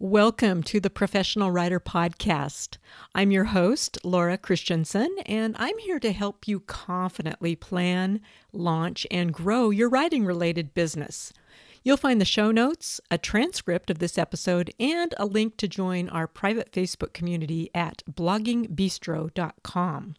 Welcome to the Professional Writer Podcast. I'm your host, Laura Christianson, and I'm here to help you confidently plan, launch, and grow your writing related business. You'll find the show notes, a transcript of this episode, and a link to join our private Facebook community at bloggingbistro.com.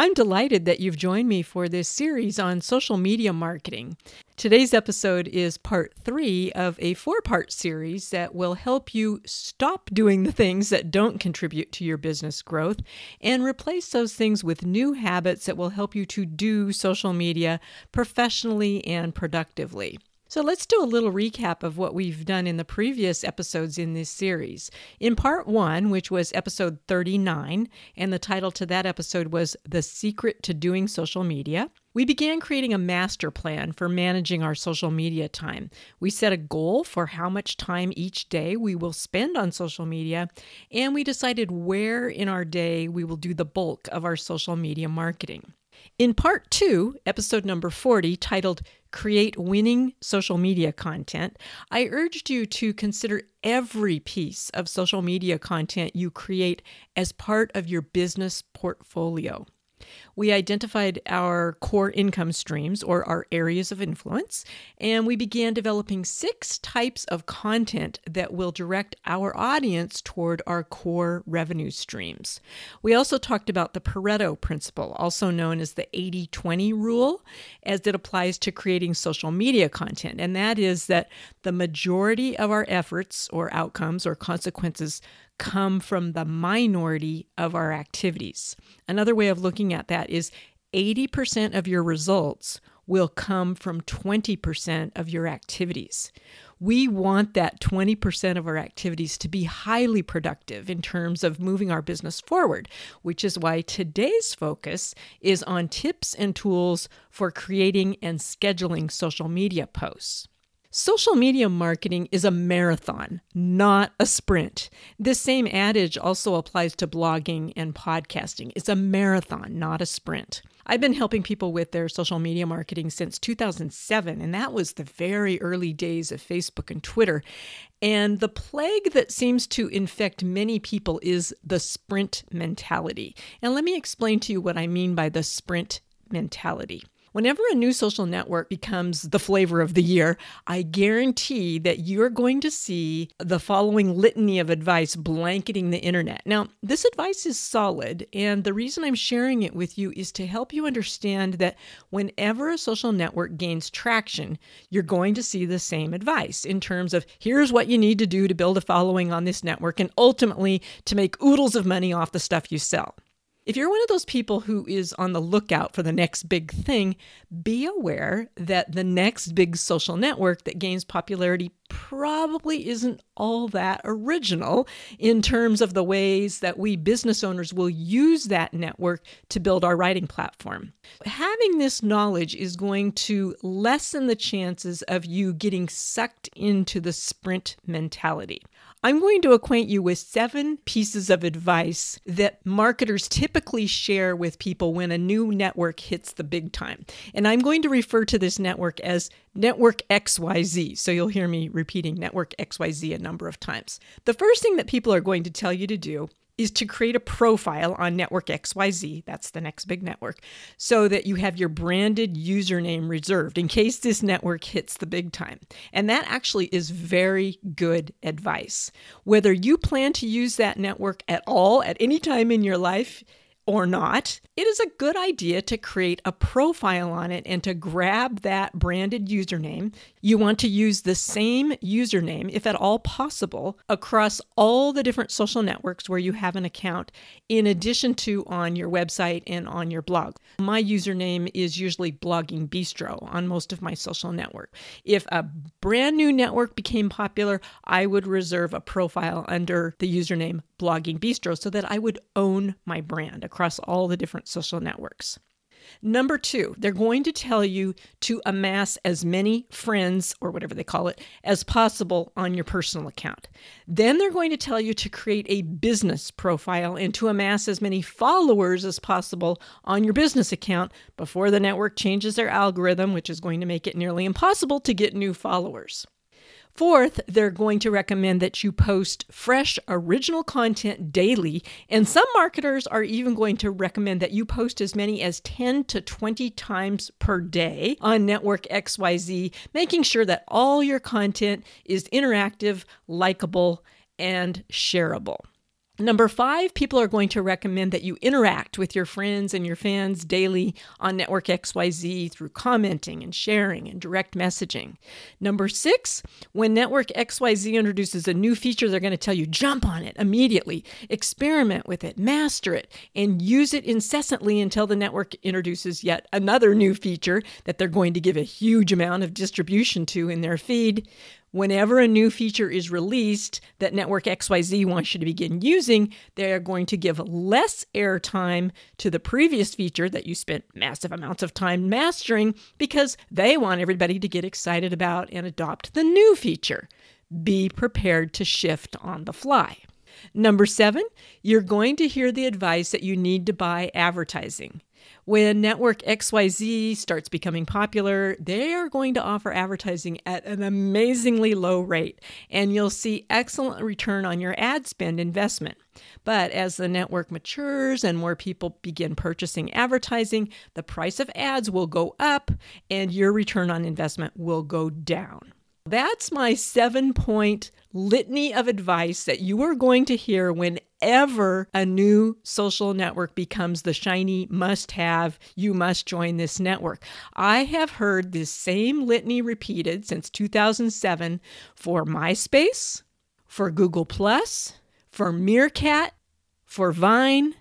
I'm delighted that you've joined me for this series on social media marketing. Today's episode is part three of a four part series that will help you stop doing the things that don't contribute to your business growth and replace those things with new habits that will help you to do social media professionally and productively. So let's do a little recap of what we've done in the previous episodes in this series. In part one, which was episode 39, and the title to that episode was The Secret to Doing Social Media, we began creating a master plan for managing our social media time. We set a goal for how much time each day we will spend on social media, and we decided where in our day we will do the bulk of our social media marketing. In part two, episode number 40, titled Create Winning Social Media Content, I urged you to consider every piece of social media content you create as part of your business portfolio. We identified our core income streams or our areas of influence, and we began developing six types of content that will direct our audience toward our core revenue streams. We also talked about the Pareto principle, also known as the 80 20 rule, as it applies to creating social media content, and that is that the majority of our efforts or outcomes or consequences come from the minority of our activities. Another way of looking at that is 80% of your results will come from 20% of your activities. We want that 20% of our activities to be highly productive in terms of moving our business forward, which is why today's focus is on tips and tools for creating and scheduling social media posts. Social media marketing is a marathon, not a sprint. This same adage also applies to blogging and podcasting. It's a marathon, not a sprint. I've been helping people with their social media marketing since 2007, and that was the very early days of Facebook and Twitter. And the plague that seems to infect many people is the sprint mentality. And let me explain to you what I mean by the sprint mentality. Whenever a new social network becomes the flavor of the year, I guarantee that you're going to see the following litany of advice blanketing the internet. Now, this advice is solid, and the reason I'm sharing it with you is to help you understand that whenever a social network gains traction, you're going to see the same advice in terms of here's what you need to do to build a following on this network and ultimately to make oodles of money off the stuff you sell. If you're one of those people who is on the lookout for the next big thing, be aware that the next big social network that gains popularity probably isn't all that original in terms of the ways that we business owners will use that network to build our writing platform. Having this knowledge is going to lessen the chances of you getting sucked into the sprint mentality. I'm going to acquaint you with seven pieces of advice that marketers typically share with people when a new network hits the big time. And I'm going to refer to this network as Network XYZ. So you'll hear me repeating Network XYZ a number of times. The first thing that people are going to tell you to do is to create a profile on Network XYZ, that's the next big network, so that you have your branded username reserved in case this network hits the big time. And that actually is very good advice. Whether you plan to use that network at all at any time in your life, or not, it is a good idea to create a profile on it and to grab that branded username. You want to use the same username, if at all possible, across all the different social networks where you have an account, in addition to on your website and on your blog. My username is usually Blogging Bistro on most of my social network. If a brand new network became popular, I would reserve a profile under the username Blogging Bistro so that I would own my brand across all the different social networks. Number two, they're going to tell you to amass as many friends, or whatever they call it, as possible on your personal account. Then they're going to tell you to create a business profile and to amass as many followers as possible on your business account before the network changes their algorithm, which is going to make it nearly impossible to get new followers. Fourth, they're going to recommend that you post fresh, original content daily. And some marketers are even going to recommend that you post as many as 10 to 20 times per day on Network XYZ, making sure that all your content is interactive, likable, and shareable. Number five, people are going to recommend that you interact with your friends and your fans daily on Network XYZ through commenting and sharing and direct messaging. Number six, when Network XYZ introduces a new feature, they're going to tell you jump on it immediately, experiment with it, master it, and use it incessantly until the network introduces yet another new feature that they're going to give a huge amount of distribution to in their feed whenever a new feature is released that Network XYZ wants you to begin using, they're going to give less airtime to the previous feature that you spent massive amounts of time mastering because they want everybody to get excited about and adopt the new feature. Be prepared to shift on the fly. Number seven, you're going to hear the advice that you need to buy advertising. When Network XYZ starts becoming popular, they are going to offer advertising at an amazingly low rate, and you'll see excellent return on your ad spend investment. But as the network matures and more people begin purchasing advertising, the price of ads will go up and your return on investment will go down. That's my seven point litany of advice that you are going to hear whenever a new social network becomes the shiny must have. You must join this network. I have heard this same litany repeated since 2007 for MySpace, for Google, Plus, for Meerkat, for Vine,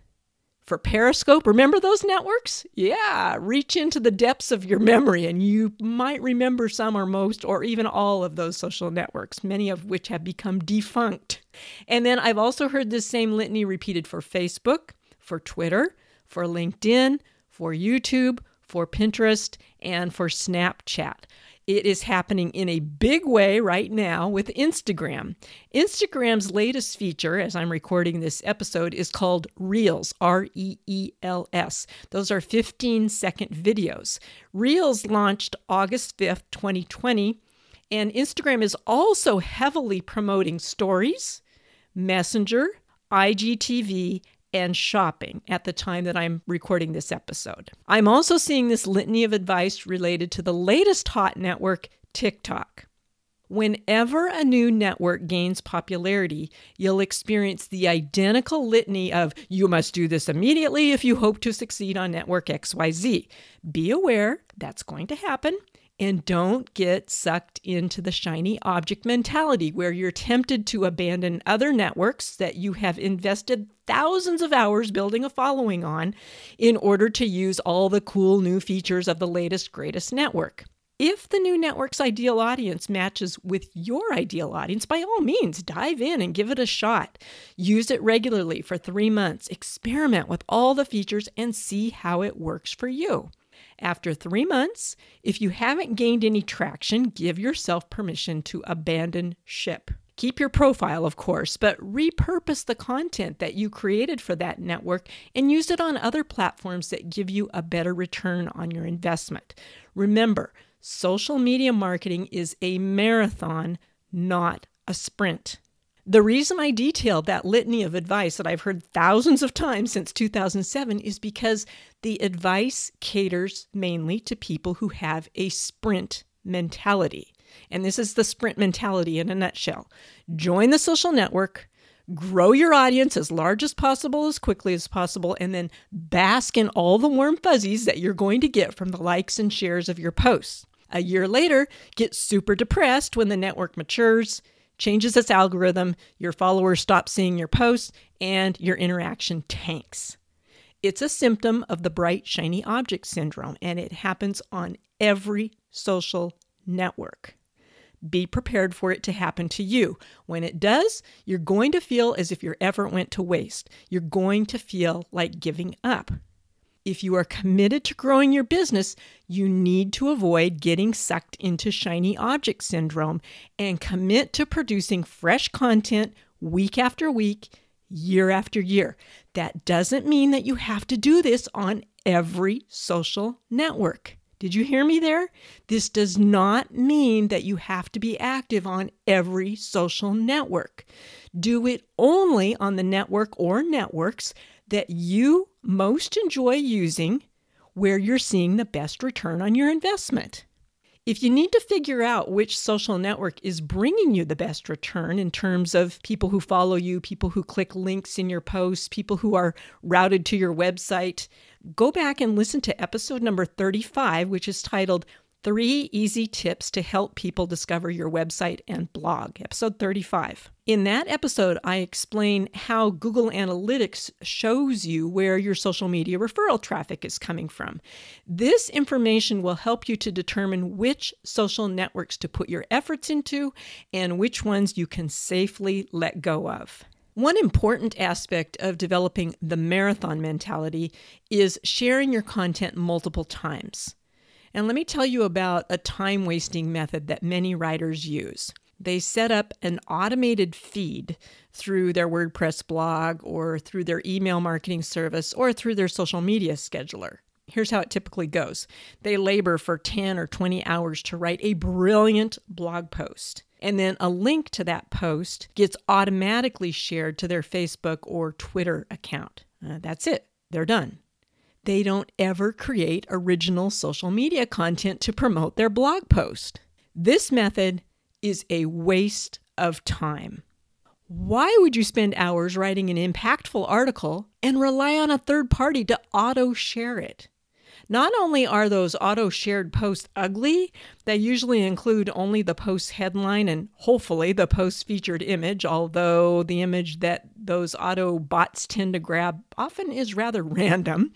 for Periscope. Remember those networks? Yeah, reach into the depths of your memory and you might remember some or most or even all of those social networks, many of which have become defunct. And then I've also heard this same litany repeated for Facebook, for Twitter, for LinkedIn, for YouTube, for Pinterest, and for Snapchat. It is happening in a big way right now with Instagram. Instagram's latest feature, as I'm recording this episode, is called Reels, R E E L S. Those are 15 second videos. Reels launched August 5th, 2020, and Instagram is also heavily promoting stories, Messenger, IGTV, and shopping at the time that I'm recording this episode. I'm also seeing this litany of advice related to the latest hot network, TikTok. Whenever a new network gains popularity, you'll experience the identical litany of you must do this immediately if you hope to succeed on network XYZ. Be aware that's going to happen and don't get sucked into the shiny object mentality where you're tempted to abandon other networks that you have invested thousands of hours building a following on in order to use all the cool new features of the latest, greatest network. If the new network's ideal audience matches with your ideal audience, by all means, dive in and give it a shot. Use it regularly for three months, experiment with all the features, and see how it works for you. After three months, if you haven't gained any traction, give yourself permission to abandon ship. Keep your profile, of course, but repurpose the content that you created for that network and use it on other platforms that give you a better return on your investment. Remember, social media marketing is a marathon, not a sprint. The reason I detailed that litany of advice that I've heard thousands of times since 2007 is because the advice caters mainly to people who have a sprint mentality. And this is the sprint mentality in a nutshell. Join the social network, grow your audience as large as possible, as quickly as possible, and then bask in all the warm fuzzies that you're going to get from the likes and shares of your posts. A year later, get super depressed when the network matures changes its algorithm, your followers stop seeing your posts, and your interaction tanks. It's a symptom of the bright, shiny object syndrome, and it happens on every social network. Be prepared for it to happen to you. When it does, you're going to feel as if your effort went to waste. You're going to feel like giving up. If you are committed to growing your business, you need to avoid getting sucked into shiny object syndrome and commit to producing fresh content week after week, year after year. That doesn't mean that you have to do this on every social network. Did you hear me there? This does not mean that you have to be active on every social network. Do it only on the network or networks that you most enjoy using where you're seeing the best return on your investment. If you need to figure out which social network is bringing you the best return in terms of people who follow you, people who click links in your posts, people who are routed to your website, go back and listen to episode number 35, which is titled Three Easy Tips to Help People Discover Your Website and Blog, episode 35. In that episode, I explain how Google Analytics shows you where your social media referral traffic is coming from. This information will help you to determine which social networks to put your efforts into and which ones you can safely let go of. One important aspect of developing the marathon mentality is sharing your content multiple times. And let me tell you about a time wasting method that many writers use. They set up an automated feed through their WordPress blog or through their email marketing service or through their social media scheduler. Here's how it typically goes they labor for 10 or 20 hours to write a brilliant blog post. And then a link to that post gets automatically shared to their Facebook or Twitter account. Uh, that's it, they're done. They don't ever create original social media content to promote their blog post. This method is a waste of time. Why would you spend hours writing an impactful article and rely on a third party to auto share it? Not only are those auto shared posts ugly, they usually include only the post headline and hopefully the post featured image, although the image that those auto bots tend to grab often is rather random.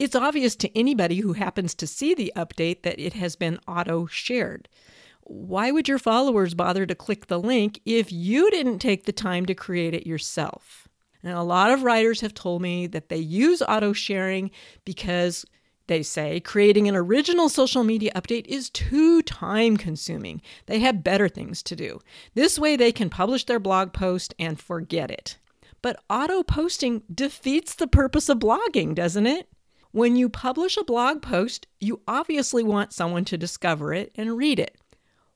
It's obvious to anybody who happens to see the update that it has been auto shared. Why would your followers bother to click the link if you didn't take the time to create it yourself? Now, a lot of writers have told me that they use auto sharing because they say creating an original social media update is too time consuming. They have better things to do. This way, they can publish their blog post and forget it. But auto posting defeats the purpose of blogging, doesn't it? When you publish a blog post, you obviously want someone to discover it and read it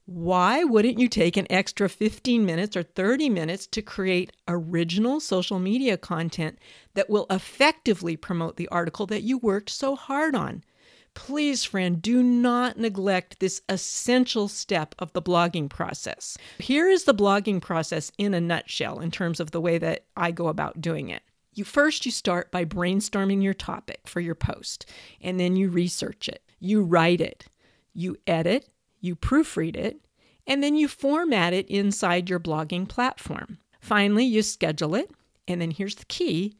why wouldn't you take an extra 15 minutes or 30 minutes to create original social media content that will effectively promote the article that you worked so hard on? Please, friend, do not neglect this essential step of the blogging process. Here is the blogging process in a nutshell in terms of the way that I go about doing it. You first you start by brainstorming your topic for your post, and then you research it. You write it. You edit you proofread it, and then you format it inside your blogging platform. Finally, you schedule it, and then here's the key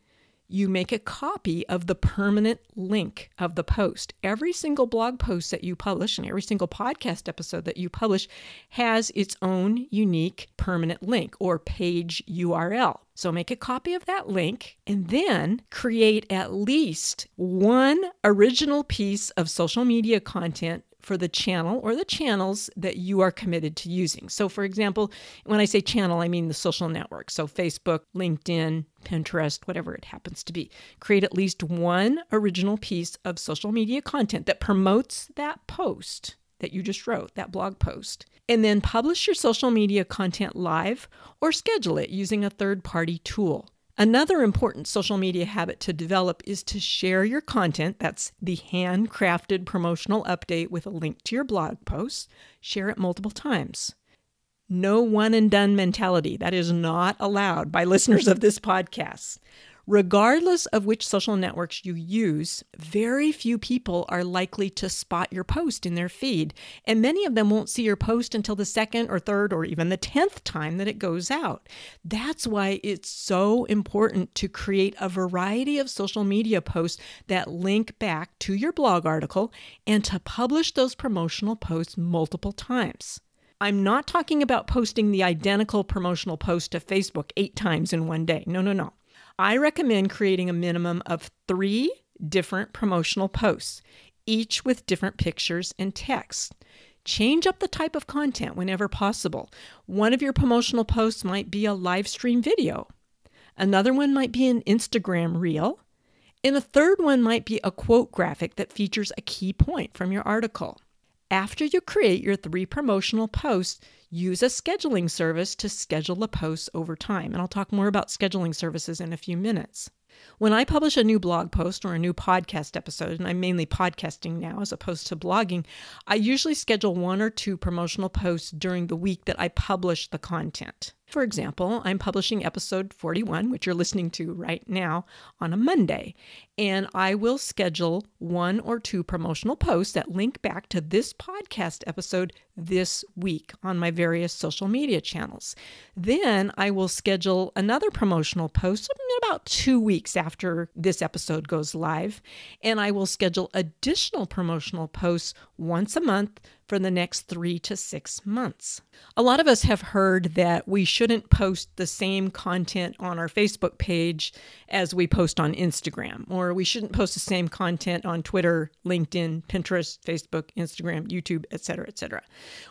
you make a copy of the permanent link of the post. Every single blog post that you publish and every single podcast episode that you publish has its own unique permanent link or page URL. So make a copy of that link and then create at least one original piece of social media content for the channel or the channels that you are committed to using. So, for example, when I say channel, I mean the social network. So, Facebook, LinkedIn, Pinterest, whatever it happens to be. Create at least one original piece of social media content that promotes that post that you just wrote, that blog post. And then publish your social media content live or schedule it using a third party tool. Another important social media habit to develop is to share your content. That's the handcrafted promotional update with a link to your blog post. Share it multiple times. No one and done mentality. That is not allowed by listeners of this podcast. Regardless of which social networks you use, very few people are likely to spot your post in their feed, and many of them won't see your post until the second or third or even the 10th time that it goes out. That's why it's so important to create a variety of social media posts that link back to your blog article and to publish those promotional posts multiple times. I'm not talking about posting the identical promotional post to Facebook eight times in one day. No, no, no. I recommend creating a minimum of three different promotional posts, each with different pictures and text. Change up the type of content whenever possible. One of your promotional posts might be a live stream video, another one might be an Instagram reel, And a third one might be a quote graphic that features a key point from your article. After you create your three promotional posts, use a scheduling service to schedule the posts over time. And I'll talk more about scheduling services in a few minutes. When I publish a new blog post or a new podcast episode, and I'm mainly podcasting now as opposed to blogging, I usually schedule one or two promotional posts during the week that I publish the content. For example, I'm publishing episode 41, which you're listening to right now, on a Monday, and I will schedule one or two promotional posts that link back to this podcast episode this week on my various social media channels. Then I will schedule another promotional post about two weeks after this episode goes live, and I will schedule additional promotional posts once a month for the next three to six months. A lot of us have heard that we shouldn't post the same content on our Facebook page as we post on Instagram, or we shouldn't post the same content on Twitter, LinkedIn, Pinterest, Facebook, Instagram, YouTube, etc., etc.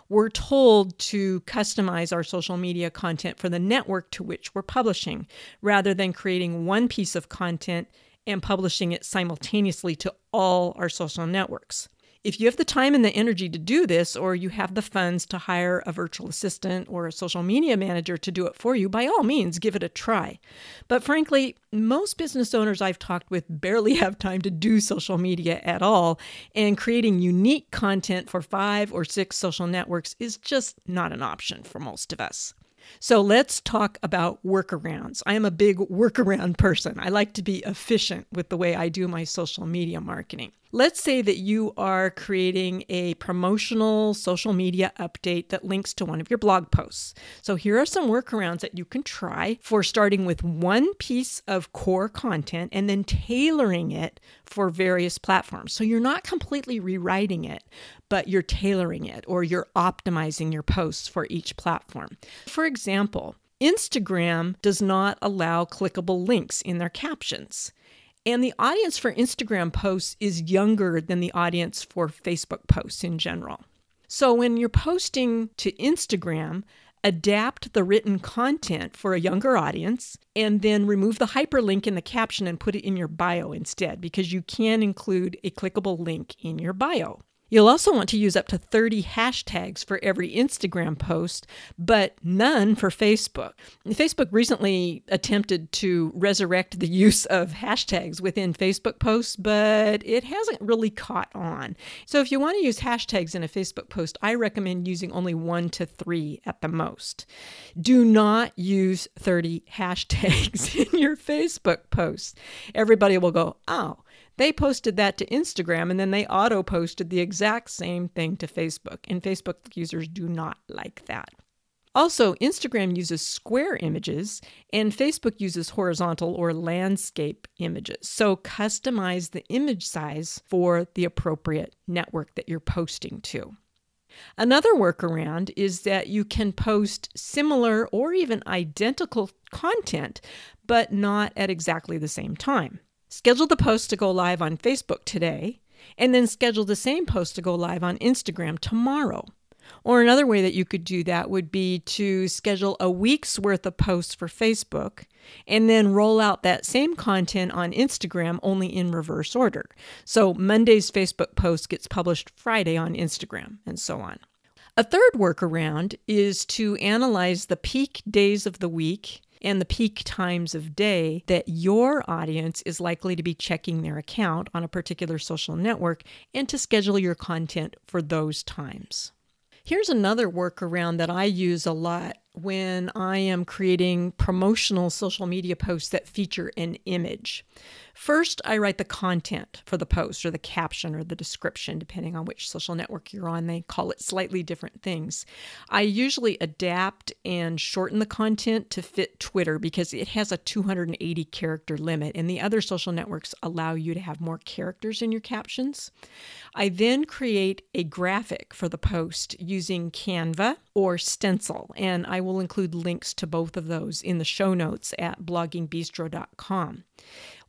We're told to customize our social media content for the network to which we're publishing, rather than creating one piece of content and publishing it simultaneously to all our social networks. If you have the time and the energy to do this, or you have the funds to hire a virtual assistant or a social media manager to do it for you, by all means, give it a try. But frankly, most business owners I've talked with barely have time to do social media at all, and creating unique content for five or six social networks is just not an option for most of us. So let's talk about workarounds. I am a big workaround person. I like to be efficient with the way I do my social media marketing. Let's say that you are creating a promotional social media update that links to one of your blog posts. So, here are some workarounds that you can try for starting with one piece of core content and then tailoring it for various platforms. So, you're not completely rewriting it, but you're tailoring it or you're optimizing your posts for each platform. For example, Instagram does not allow clickable links in their captions. And the audience for Instagram posts is younger than the audience for Facebook posts in general. So when you're posting to Instagram, adapt the written content for a younger audience and then remove the hyperlink in the caption and put it in your bio instead because you can include a clickable link in your bio. You'll also want to use up to 30 hashtags for every Instagram post, but none for Facebook. Facebook recently attempted to resurrect the use of hashtags within Facebook posts, but it hasn't really caught on. So if you want to use hashtags in a Facebook post, I recommend using only one to three at the most. Do not use 30 hashtags in your Facebook posts. Everybody will go, oh, they posted that to Instagram and then they auto posted the exact same thing to Facebook. And Facebook users do not like that. Also, Instagram uses square images and Facebook uses horizontal or landscape images. So, customize the image size for the appropriate network that you're posting to. Another workaround is that you can post similar or even identical content, but not at exactly the same time. Schedule the post to go live on Facebook today, and then schedule the same post to go live on Instagram tomorrow. Or another way that you could do that would be to schedule a week's worth of posts for Facebook and then roll out that same content on Instagram only in reverse order. So Monday's Facebook post gets published Friday on Instagram and so on. A third workaround is to analyze the peak days of the week and the peak times of day that your audience is likely to be checking their account on a particular social network and to schedule your content for those times. Here's another workaround that I use a lot when I am creating promotional social media posts that feature an image. First, I write the content for the post or the caption or the description, depending on which social network you're on. They call it slightly different things. I usually adapt and shorten the content to fit Twitter because it has a 280 character limit, and the other social networks allow you to have more characters in your captions. I then create a graphic for the post using Canva or Stencil, and I will include links to both of those in the show notes at bloggingbistro.com.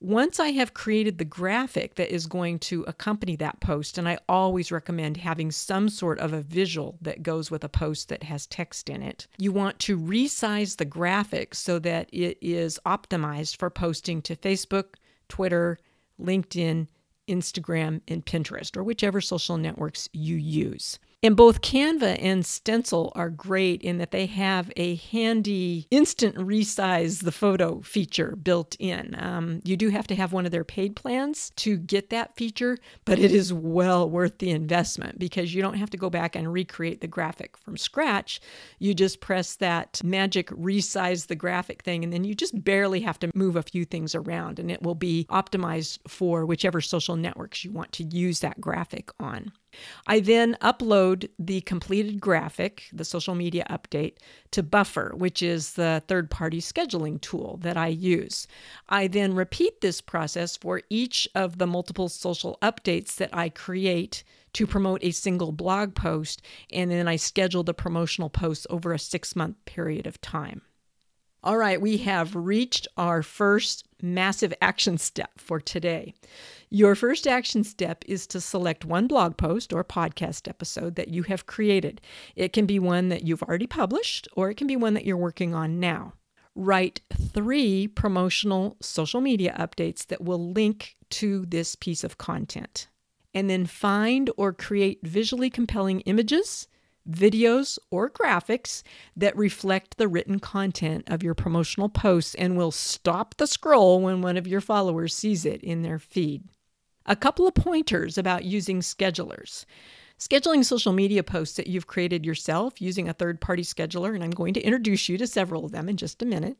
Once I have created the graphic that is going to accompany that post, and I always recommend having some sort of a visual that goes with a post that has text in it, you want to resize the graphic so that it is optimized for posting to Facebook, Twitter, LinkedIn, Instagram, and Pinterest, or whichever social networks you use. And both Canva and Stencil are great in that they have a handy instant resize the photo feature built in. Um, you do have to have one of their paid plans to get that feature, but it is well worth the investment because you don't have to go back and recreate the graphic from scratch. You just press that magic resize the graphic thing, and then you just barely have to move a few things around, and it will be optimized for whichever social networks you want to use that graphic on. I then upload the completed graphic, the social media update, to Buffer, which is the third party scheduling tool that I use. I then repeat this process for each of the multiple social updates that I create to promote a single blog post, and then I schedule the promotional posts over a six month period of time. All right, we have reached our first massive action step for today. Your first action step is to select one blog post or podcast episode that you have created. It can be one that you've already published, or it can be one that you're working on now. Write three promotional social media updates that will link to this piece of content. And then find or create visually compelling images videos, or graphics that reflect the written content of your promotional posts and will stop the scroll when one of your followers sees it in their feed. A couple of pointers about using schedulers. Scheduling social media posts that you've created yourself using a third party scheduler, and I'm going to introduce you to several of them in just a minute,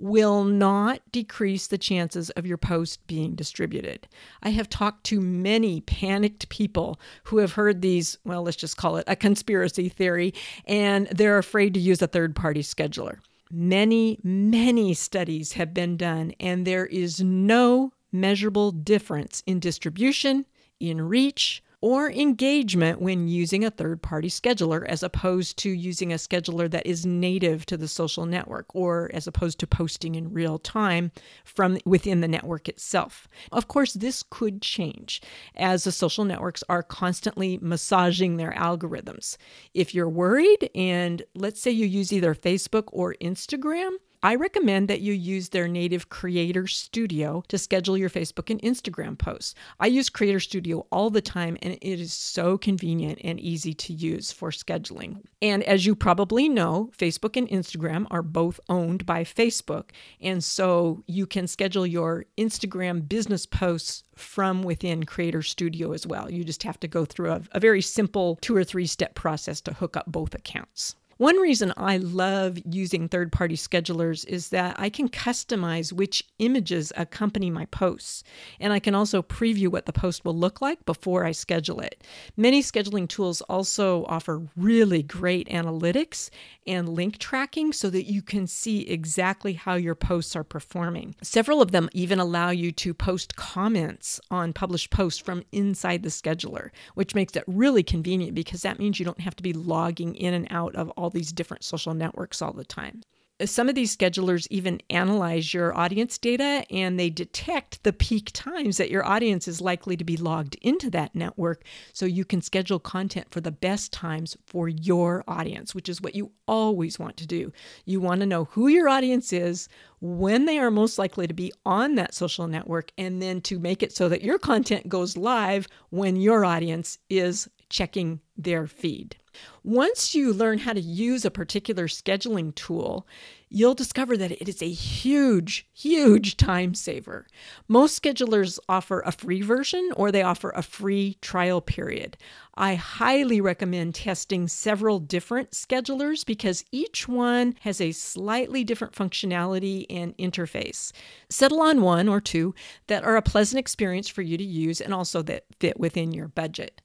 will not decrease the chances of your post being distributed. I have talked to many panicked people who have heard these, well, let's just call it a conspiracy theory, and they're afraid to use a third party scheduler. Many, many studies have been done, and there is no measurable difference in distribution, in reach, or engagement when using a third party scheduler as opposed to using a scheduler that is native to the social network or as opposed to posting in real time from within the network itself. Of course, this could change as the social networks are constantly massaging their algorithms. If you're worried, and let's say you use either Facebook or Instagram, I recommend that you use their native Creator Studio to schedule your Facebook and Instagram posts. I use Creator Studio all the time and it is so convenient and easy to use for scheduling. And as you probably know, Facebook and Instagram are both owned by Facebook. And so you can schedule your Instagram business posts from within Creator Studio as well. You just have to go through a, a very simple two or three step process to hook up both accounts. One reason I love using third party schedulers is that I can customize which images accompany my posts, and I can also preview what the post will look like before I schedule it. Many scheduling tools also offer really great analytics and link tracking so that you can see exactly how your posts are performing. Several of them even allow you to post comments on published posts from inside the scheduler, which makes it really convenient because that means you don't have to be logging in and out of all all these different social networks all the time. Some of these schedulers even analyze your audience data and they detect the peak times that your audience is likely to be logged into that network so you can schedule content for the best times for your audience, which is what you always want to do. You want to know who your audience is, when they are most likely to be on that social network, and then to make it so that your content goes live when your audience is checking their feed. Once you learn how to use a particular scheduling tool, you'll discover that it is a huge, huge time saver. Most schedulers offer a free version or they offer a free trial period. I highly recommend testing several different schedulers because each one has a slightly different functionality and interface. Settle on one or two that are a pleasant experience for you to use and also that fit within your budget.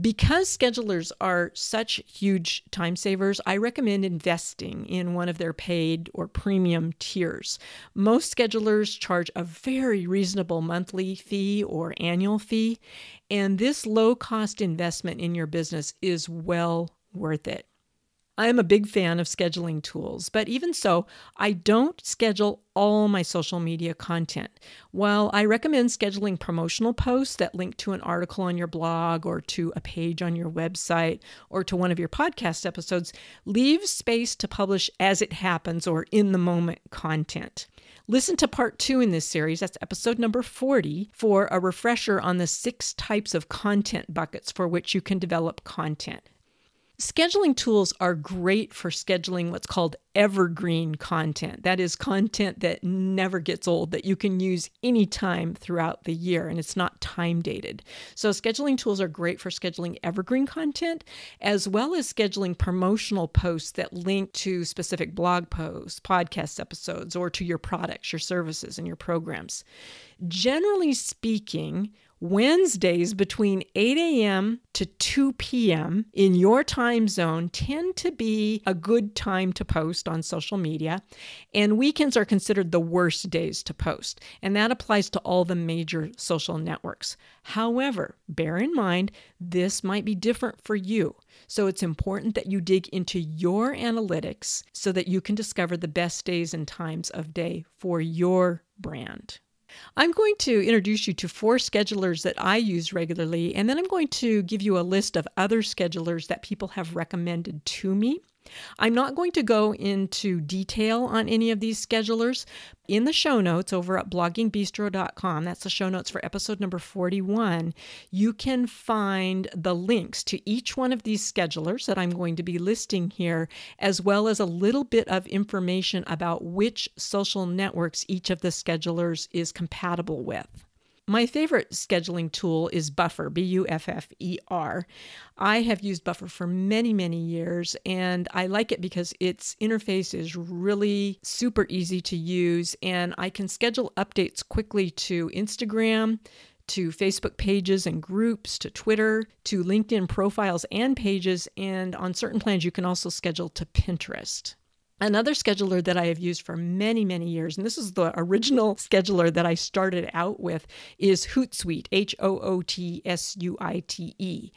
Because schedulers are such huge time savers, I recommend investing in one of their paid or premium tiers. Most schedulers charge a very reasonable monthly fee or annual fee, and this low cost investment in your business is well worth it. I am a big fan of scheduling tools, but even so, I don't schedule all my social media content. While I recommend scheduling promotional posts that link to an article on your blog or to a page on your website or to one of your podcast episodes, leave space to publish as it happens or in the moment content. Listen to part two in this series, that's episode number 40, for a refresher on the six types of content buckets for which you can develop content. Scheduling tools are great for scheduling what's called evergreen content. That is content that never gets old, that you can use anytime throughout the year, and it's not time dated. So, scheduling tools are great for scheduling evergreen content, as well as scheduling promotional posts that link to specific blog posts, podcast episodes, or to your products, your services, and your programs. Generally speaking, Wednesdays between 8 a.m. to 2 p.m. in your time zone tend to be a good time to post on social media, and weekends are considered the worst days to post, and that applies to all the major social networks. However, bear in mind this might be different for you, so it's important that you dig into your analytics so that you can discover the best days and times of day for your brand. I'm going to introduce you to four schedulers that I use regularly, and then I'm going to give you a list of other schedulers that people have recommended to me. I'm not going to go into detail on any of these schedulers. In the show notes over at bloggingbistro.com, that's the show notes for episode number 41, you can find the links to each one of these schedulers that I'm going to be listing here, as well as a little bit of information about which social networks each of the schedulers is compatible with. My favorite scheduling tool is Buffer, B U F F E R. I have used Buffer for many, many years, and I like it because its interface is really super easy to use, and I can schedule updates quickly to Instagram, to Facebook pages and groups, to Twitter, to LinkedIn profiles and pages, and on certain plans, you can also schedule to Pinterest. Another scheduler that I have used for many, many years, and this is the original scheduler that I started out with, is Hootsuite, H O O T S U I T E.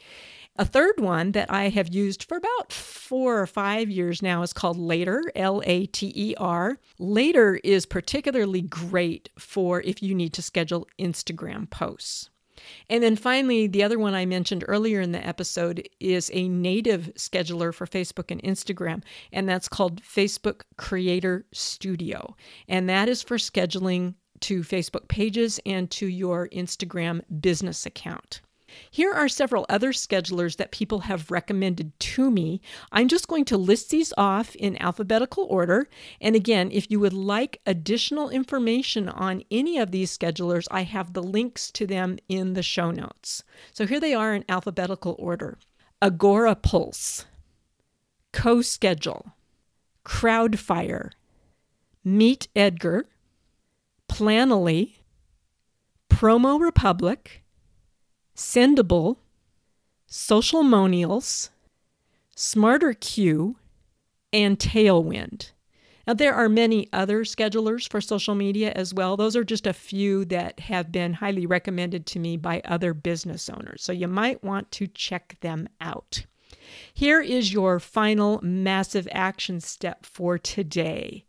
A third one that I have used for about four or five years now is called Later, L A T E R. Later is particularly great for if you need to schedule Instagram posts. And then finally, the other one I mentioned earlier in the episode is a native scheduler for Facebook and Instagram, and that's called Facebook Creator Studio. And that is for scheduling to Facebook pages and to your Instagram business account. Here are several other schedulers that people have recommended to me. I'm just going to list these off in alphabetical order. And again, if you would like additional information on any of these schedulers, I have the links to them in the show notes. So here they are in alphabetical order Agorapulse, CoSchedule, Crowdfire, Meet Edgar, Planoly, Promo Republic, Sendible, Socialmonials, SmarterQueue, and Tailwind. Now, there are many other schedulers for social media as well. Those are just a few that have been highly recommended to me by other business owners. So you might want to check them out. Here is your final massive action step for today.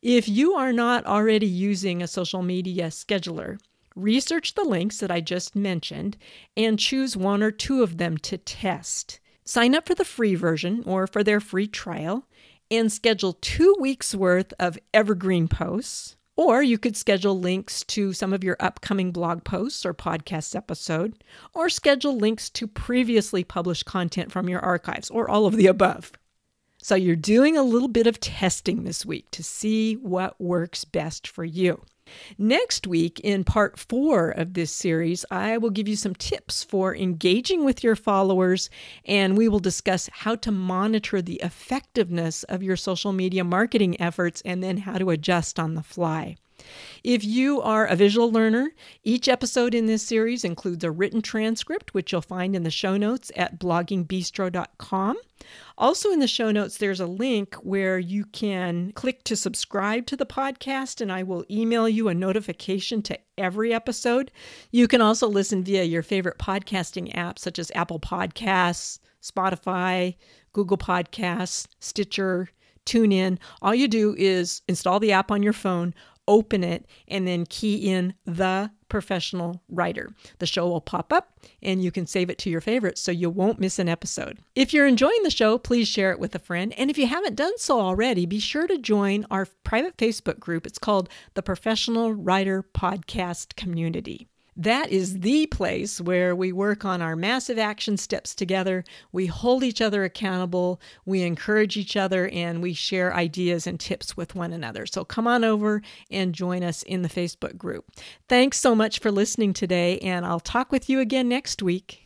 If you are not already using a social media scheduler, Research the links that I just mentioned and choose one or two of them to test. Sign up for the free version or for their free trial and schedule two weeks worth of evergreen posts. Or you could schedule links to some of your upcoming blog posts or podcast episode, or schedule links to previously published content from your archives, or all of the above. So you're doing a little bit of testing this week to see what works best for you. Next week, in part four of this series, I will give you some tips for engaging with your followers, and we will discuss how to monitor the effectiveness of your social media marketing efforts and then how to adjust on the fly. If you are a visual learner, each episode in this series includes a written transcript, which you'll find in the show notes at bloggingbistro.com. Also, in the show notes, there's a link where you can click to subscribe to the podcast, and I will email you a notification to every episode. You can also listen via your favorite podcasting app, such as Apple Podcasts. Spotify, Google Podcasts, Stitcher, TuneIn. All you do is install the app on your phone, open it, and then key in the professional writer. The show will pop up and you can save it to your favorites so you won't miss an episode. If you're enjoying the show, please share it with a friend. And if you haven't done so already, be sure to join our private Facebook group. It's called the Professional Writer Podcast Community. That is the place where we work on our massive action steps together. We hold each other accountable, we encourage each other, and we share ideas and tips with one another. So come on over and join us in the Facebook group. Thanks so much for listening today, and I'll talk with you again next week.